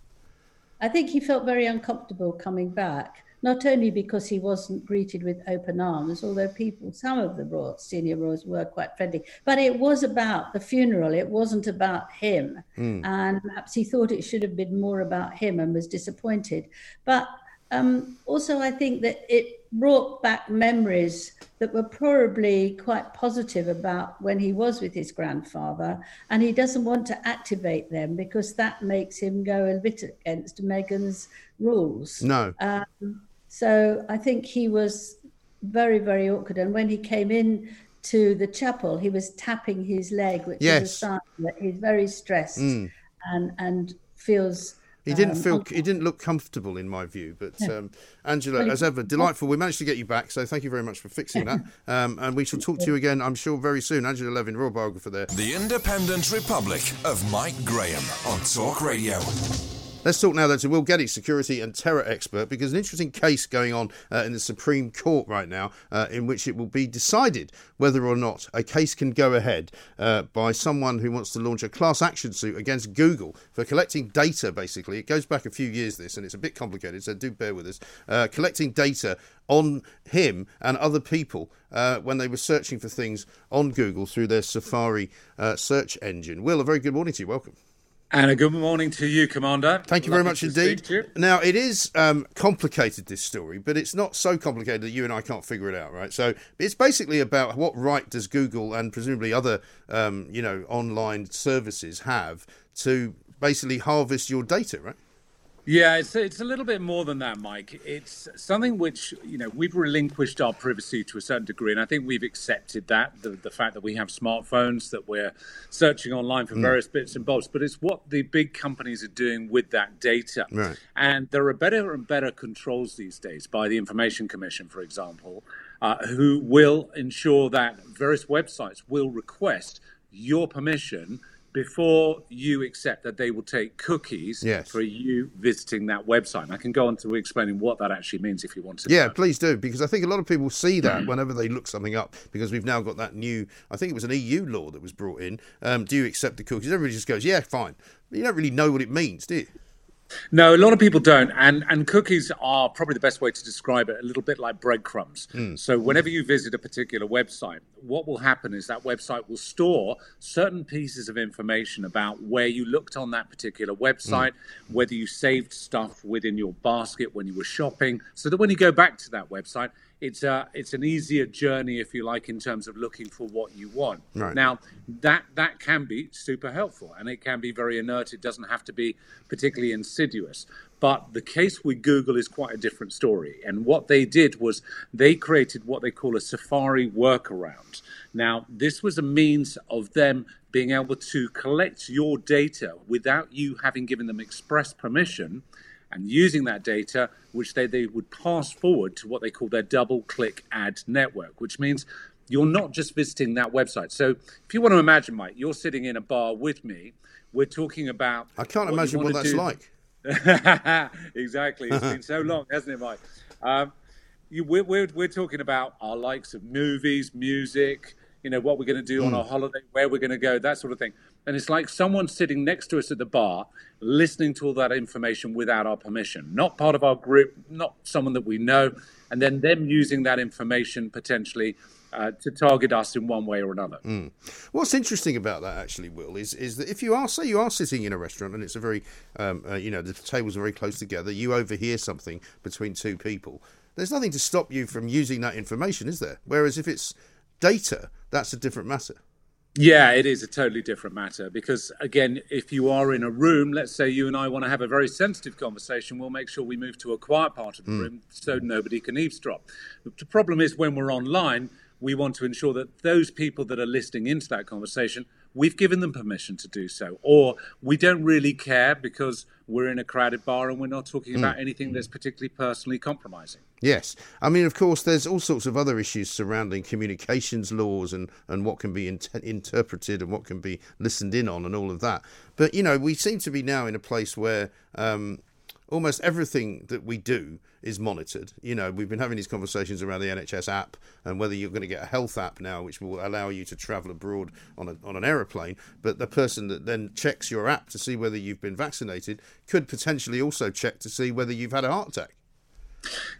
I think he felt very uncomfortable coming back, not only because he wasn't greeted with open arms, although people, some of the royal, senior royals were quite friendly, but it was about the funeral. It wasn't about him. And perhaps he thought it should have been more about him and was disappointed. But um, also, I think that it brought back memories that were probably quite positive about when he was with his grandfather, and he doesn't want to activate them because that makes him go a bit against Meghan's rules.
No.
So I think he was very, very awkward. And when he came in to the chapel, he was tapping his leg, which is a
Mm.
sign that he's very stressed and and feels.
He didn't
um,
feel, he didn't look comfortable in my view. But um, Angela,
Well,
as ever, delightful. We managed to get you back, so thank you very much for fixing that. Um, and we shall talk to you again, I'm sure, very soon. Angela Levin, royal biographer there.
The Independent Republic of Mike Graham on Talk Radio.
Let's talk now, though, to Will Geddes, security and terror expert, because an interesting case going on uh, in the Supreme Court right now, uh, in which it will be decided whether or not a case can go ahead uh, by someone who wants to launch a class action suit against Google for collecting data, basically. It goes back a few years, this, and it's a bit complicated, so do bear with us. Uh, collecting data on him and other people uh, when they were searching for things on Google through their Safari uh, search engine. Will, a very good morning to you. Welcome.
And a good morning to you, Commander.
Thank you very much indeed.
speak to you.
Now, it is um, complicated, this story, but it's not so complicated that you and I can't figure it out, right? So it's basically about what right does Google and presumably other, um, you know, online services have to basically harvest your data, right?
Yeah, it's it's a little bit more than that, Mike. It's something which you know we've relinquished our privacy to a certain degree, and I think we've accepted that the the fact that we have smartphones, that we're searching online for various bits and bobs. But it's what the big companies are doing with that data,
Right.
and there are better and better controls these days by the Information Commission, for example, uh, who will ensure that various websites will request your permission before you accept that they will take cookies
Yes.
for you visiting that website. And I can go on to explaining what that actually means if you want to.
Yeah,
know.
please do, because I think a lot of people see that whenever they look something up, because we've now got that new, I think it was an EU law that was brought in. Um, do you accept the cookies? Everybody just goes, yeah, fine. But you don't really know what it means, do you?
No, a lot of people don't, and and cookies are probably the best way to describe it. A little bit like breadcrumbs.
Mm.
So whenever you visit a particular website, what will happen is that website will store certain pieces of information about where you looked on that particular website, whether you saved stuff within your basket when you were shopping, so that when you go back to that website, it's a it's an easier journey, if you like, in terms of looking for what you want.
Right.
Now that that can be super helpful, and it can be very inert. It doesn't have to be particularly insidious. But the case with Google is quite a different story. And what they did was they created what they call a Safari workaround. Now, this was a means of them being able to collect your data without you having given them express permission and using that data, which they, they would pass forward to what they call their DoubleClick ad network, which means you're not just visiting that website. So if you want to imagine, Mike, you're sitting in a bar with me, we're talking about.
I can't
what
imagine what that's
do-
like.
exactly. It's been so long, hasn't it, Mike? Um, you, we're, we're, we're talking about our likes of movies, music, you know, what we're going to do on
Mm.
our holiday, where we're going to go, that sort of thing. And it's like someone sitting next to us at the bar, listening to all that information without our permission, not part of our group, not someone that we know, and then them using that information potentially uh, to target us in one way or another.
Mm. What's interesting about that, actually, Will, is is that if you are, say, you are sitting in a restaurant and it's a very, um, uh, you know, the tables are very close together, you overhear something between two people. There's nothing to stop you from using that information, is there? Whereas if it's data, that's a different matter.
Yeah, it is a totally different matter because, again, if you are in a room, let's say you and I want to have a very sensitive conversation, we'll make sure we move to a quiet part of the
Mm.
room so nobody can eavesdrop. The problem is when we're online, we want to ensure that those people that are listening into that conversation, we've given them permission to do so, or we don't really care because we're in a crowded bar and we're not talking
Mm.
about anything that's particularly personally compromising.
Yes, I mean, of course, there's all sorts of other issues surrounding communications laws and, and what can be in- interpreted and what can be listened in on and all of that. But you know, we seem to be now in a place where um, almost everything that we do is monitored. You know, we've been having these conversations around the NHS app and whether you're going to get a health app now, which will allow you to travel abroad on a, on an aeroplane. But the person that then checks your app to see whether you've been vaccinated could potentially also check to see whether you've had a heart attack.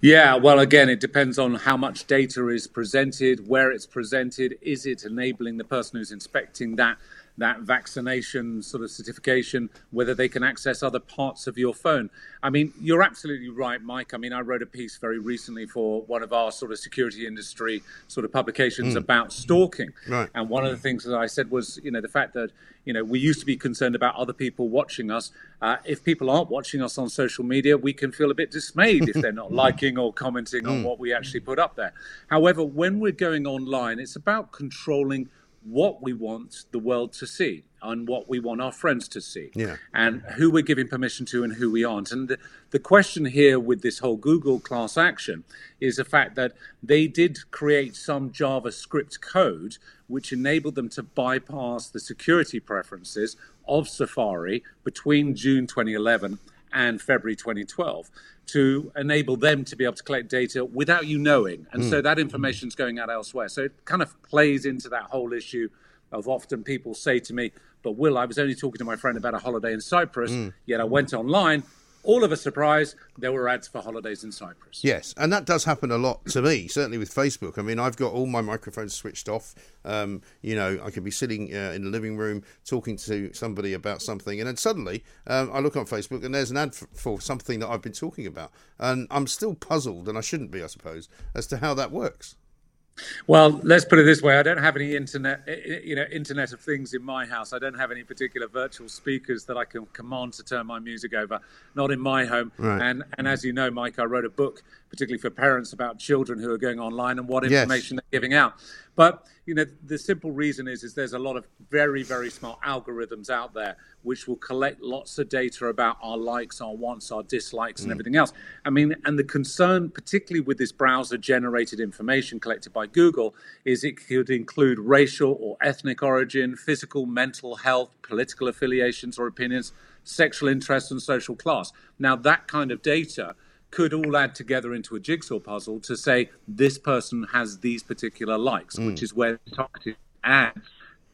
Yeah, well, again, it depends on how much data is presented, where it's presented. Is it enabling the person who's inspecting that that vaccination sort of certification, whether they can access other parts of your phone? I mean, you're absolutely right, Mike. I mean, I wrote a piece very recently for one of our sort of security industry sort of publications
Mm.
about stalking.
Right.
And one of the things that I said was, you know, the fact that, you know, we used to be concerned about other people watching us. Uh, if people aren't watching us on social media, we can feel a bit dismayed if they're not liking or commenting on
Mm.
what we actually put up there. However, when we're going online, it's about controlling what we want the world to see and what we want our friends to see
Yeah.
and who we're giving permission to and who we aren't. And the, the question here with this whole Google class action is the fact that they did create some JavaScript code which enabled them to bypass the security preferences of Safari between June 2011 and February 2012 to enable them to be able to collect data without you knowing. And so
Mm.
that information is going out elsewhere. So it kind of plays into that whole issue of often people say to me, but Will, I was only talking to my friend about a holiday in Cyprus,
Mm.
yet I went online. All of a surprise, there were ads for holidays in Cyprus.
Yes, and that does happen a lot to me, certainly with Facebook. I mean, I've got all my microphones switched off. Um, you know, I could be sitting uh, in the living room talking to somebody about something, and then suddenly um, I look on Facebook and there's an ad for something that I've been talking about. And I'm still puzzled, and I shouldn't be, I suppose, as to how that works.
Well, let's put it this way: I don't have any internet, eh, eh, you know, Internet of Things in my house. I don't have any particular virtual speakers that I can command to turn my music over. Not in my home.
Right.
And and as you know, Mike, I wrote a book particularly for parents about children who are going online and what
Yes.
information they're giving out. But you know, the simple reason is is there's a lot of very very smart algorithms out there which will collect lots of data about our likes, our wants, our dislikes, and
Mm.
everything else. I mean, and the concern, particularly with this browser generated information collected by Google, is it could include racial or ethnic origin, physical, mental health, political affiliations or opinions, sexual interests, and social class. Now, that kind of data could all add together into a jigsaw puzzle to say this person has these particular likes,
Mm.
which is where targeted ads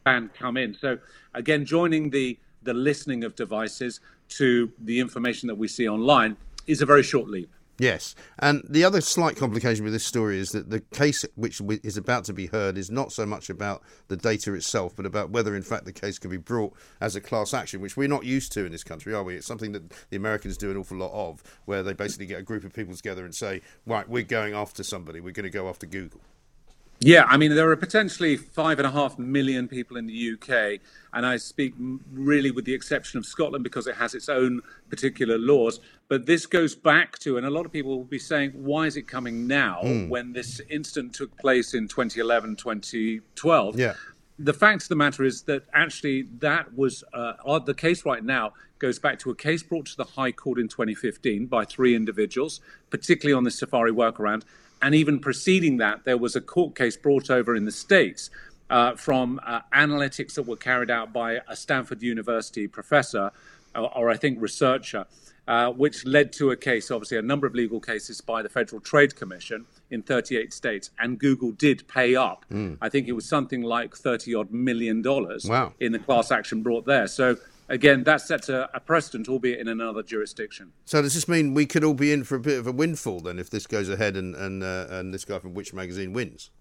can come in. So again, joining the the listening of devices, to the information that we see online is a very short leap.
Yes, and the other slight complication with this story is that the case which is about to be heard is not so much about the data itself, but about whether, in fact, the case can be brought as a class action, which we're not used to in this country, are we? It's something that the Americans do an awful lot of, where they basically get a group of people together and say, "Right, we're going after somebody. We're going to go after Google."
Yeah, I mean, there are potentially five and a half million people in the UK, and I speak really with the exception of Scotland because it has its own particular laws. But this goes back to, and a lot of people will be saying, why is it coming now
Mm.
when this incident took place in 2011, 2012?
Yeah.
The fact of the matter is that actually that was uh, the case right now goes back to a case brought to the High Court in 2015 by three individuals, particularly on the Safari workaround. And even preceding that, there was a court case brought over in the States uh, from uh, analytics that were carried out by a Stanford University professor, or, or I think researcher, uh, which led to a case, obviously, a number of legal cases by the Federal Trade Commission in 38 states. And Google did pay up.
Mm.
I think it was something like 30 odd million dollars
Wow.
in the class action brought there. So, again, that sets a, a precedent, albeit in another jurisdiction.
So does this mean we could all be in for a bit of a windfall then if this goes ahead and and uh, and this guy from Which magazine wins?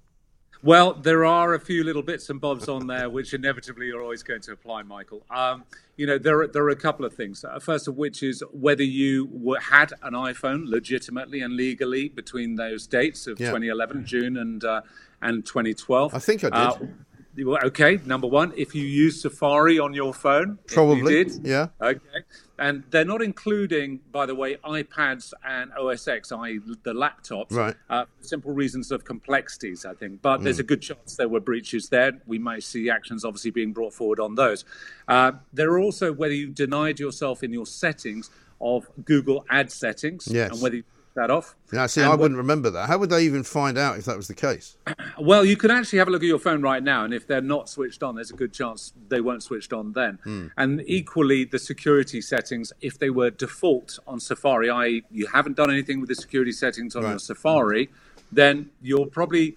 Well, there are a few little bits and bobs on there which inevitably are always going to apply, Michael. Um, you know, there are, there are a couple of things. Uh, first of which is whether you were, had an iPhone legitimately and legally between those dates of
Yeah.
2011, June, and uh, and 2012. I
think I did.
well, okay, number one, if you use Safari on your phone, if you
Probably,
did,
yeah.
Okay. And they're not including, by the way, iPads and OS X, i.e., the laptops,
Right.
uh, for simple reasons of complexities, I think. But there's
Mm.
a good chance there were breaches there. We might see actions obviously being brought forward on those. Uh, there are also whether you denied yourself in your settings of Google Ad settings
Yes.
and whether you that off.
Yeah, see,
And
I wouldn't remember that. How would they even find out if that was the case?
Well, you can actually have a look at your phone right now, and if they're not switched on, there's a good chance they weren't switched on then.
Hmm.
And equally, the security settings, if they were default on Safari, i.e., you haven't done anything with the security settings on
Right.
your Safari, then you're probably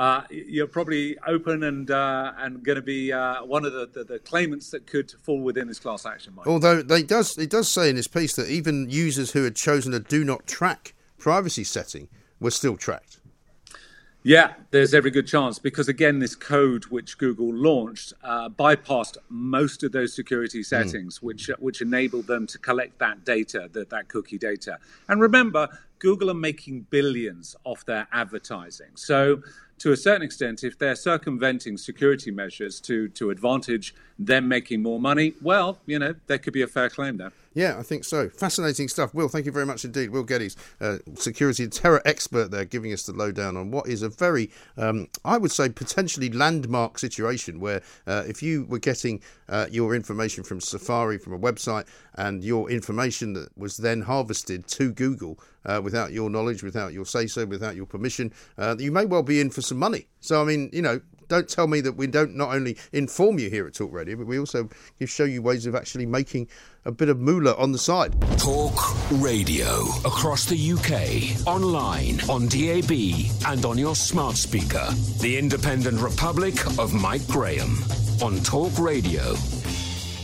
uh, you're probably open and uh, and going to be uh, one of the, the, the claimants that could fall within this class action. Mike.
Although they does it does say in this piece that even users who had chosen a do not track privacy setting were still tracked.
Yeah, there's every good chance because again, this code which Google launched uh, bypassed most of those security settings, which which enabled them to collect that data, that that cookie data. And remember, Google are making billions off their advertising, so to a certain extent, if they're circumventing security measures to to advantage them making more money, well, you know, there could be a fair claim there.
Yeah, I think so. Fascinating stuff. Will, thank you very much indeed. Will Geddes, uh, security and terror expert there, giving us the lowdown on what is a very, um, I would say, potentially landmark situation where uh, if you were getting uh, your information from Safari, from a website, and your information that was then harvested to Google uh, without your knowledge, without your say so, without your permission, uh, you may well be in for some money. So, I mean, you know, don't tell me that we don't not only inform you here at Talk Radio, but we also show you ways of actually making a bit of moolah on the side.
Talk Radio across the UK, online, on DAB, and on your smart speaker. The Independent Republic of Mike Graham on Talk Radio.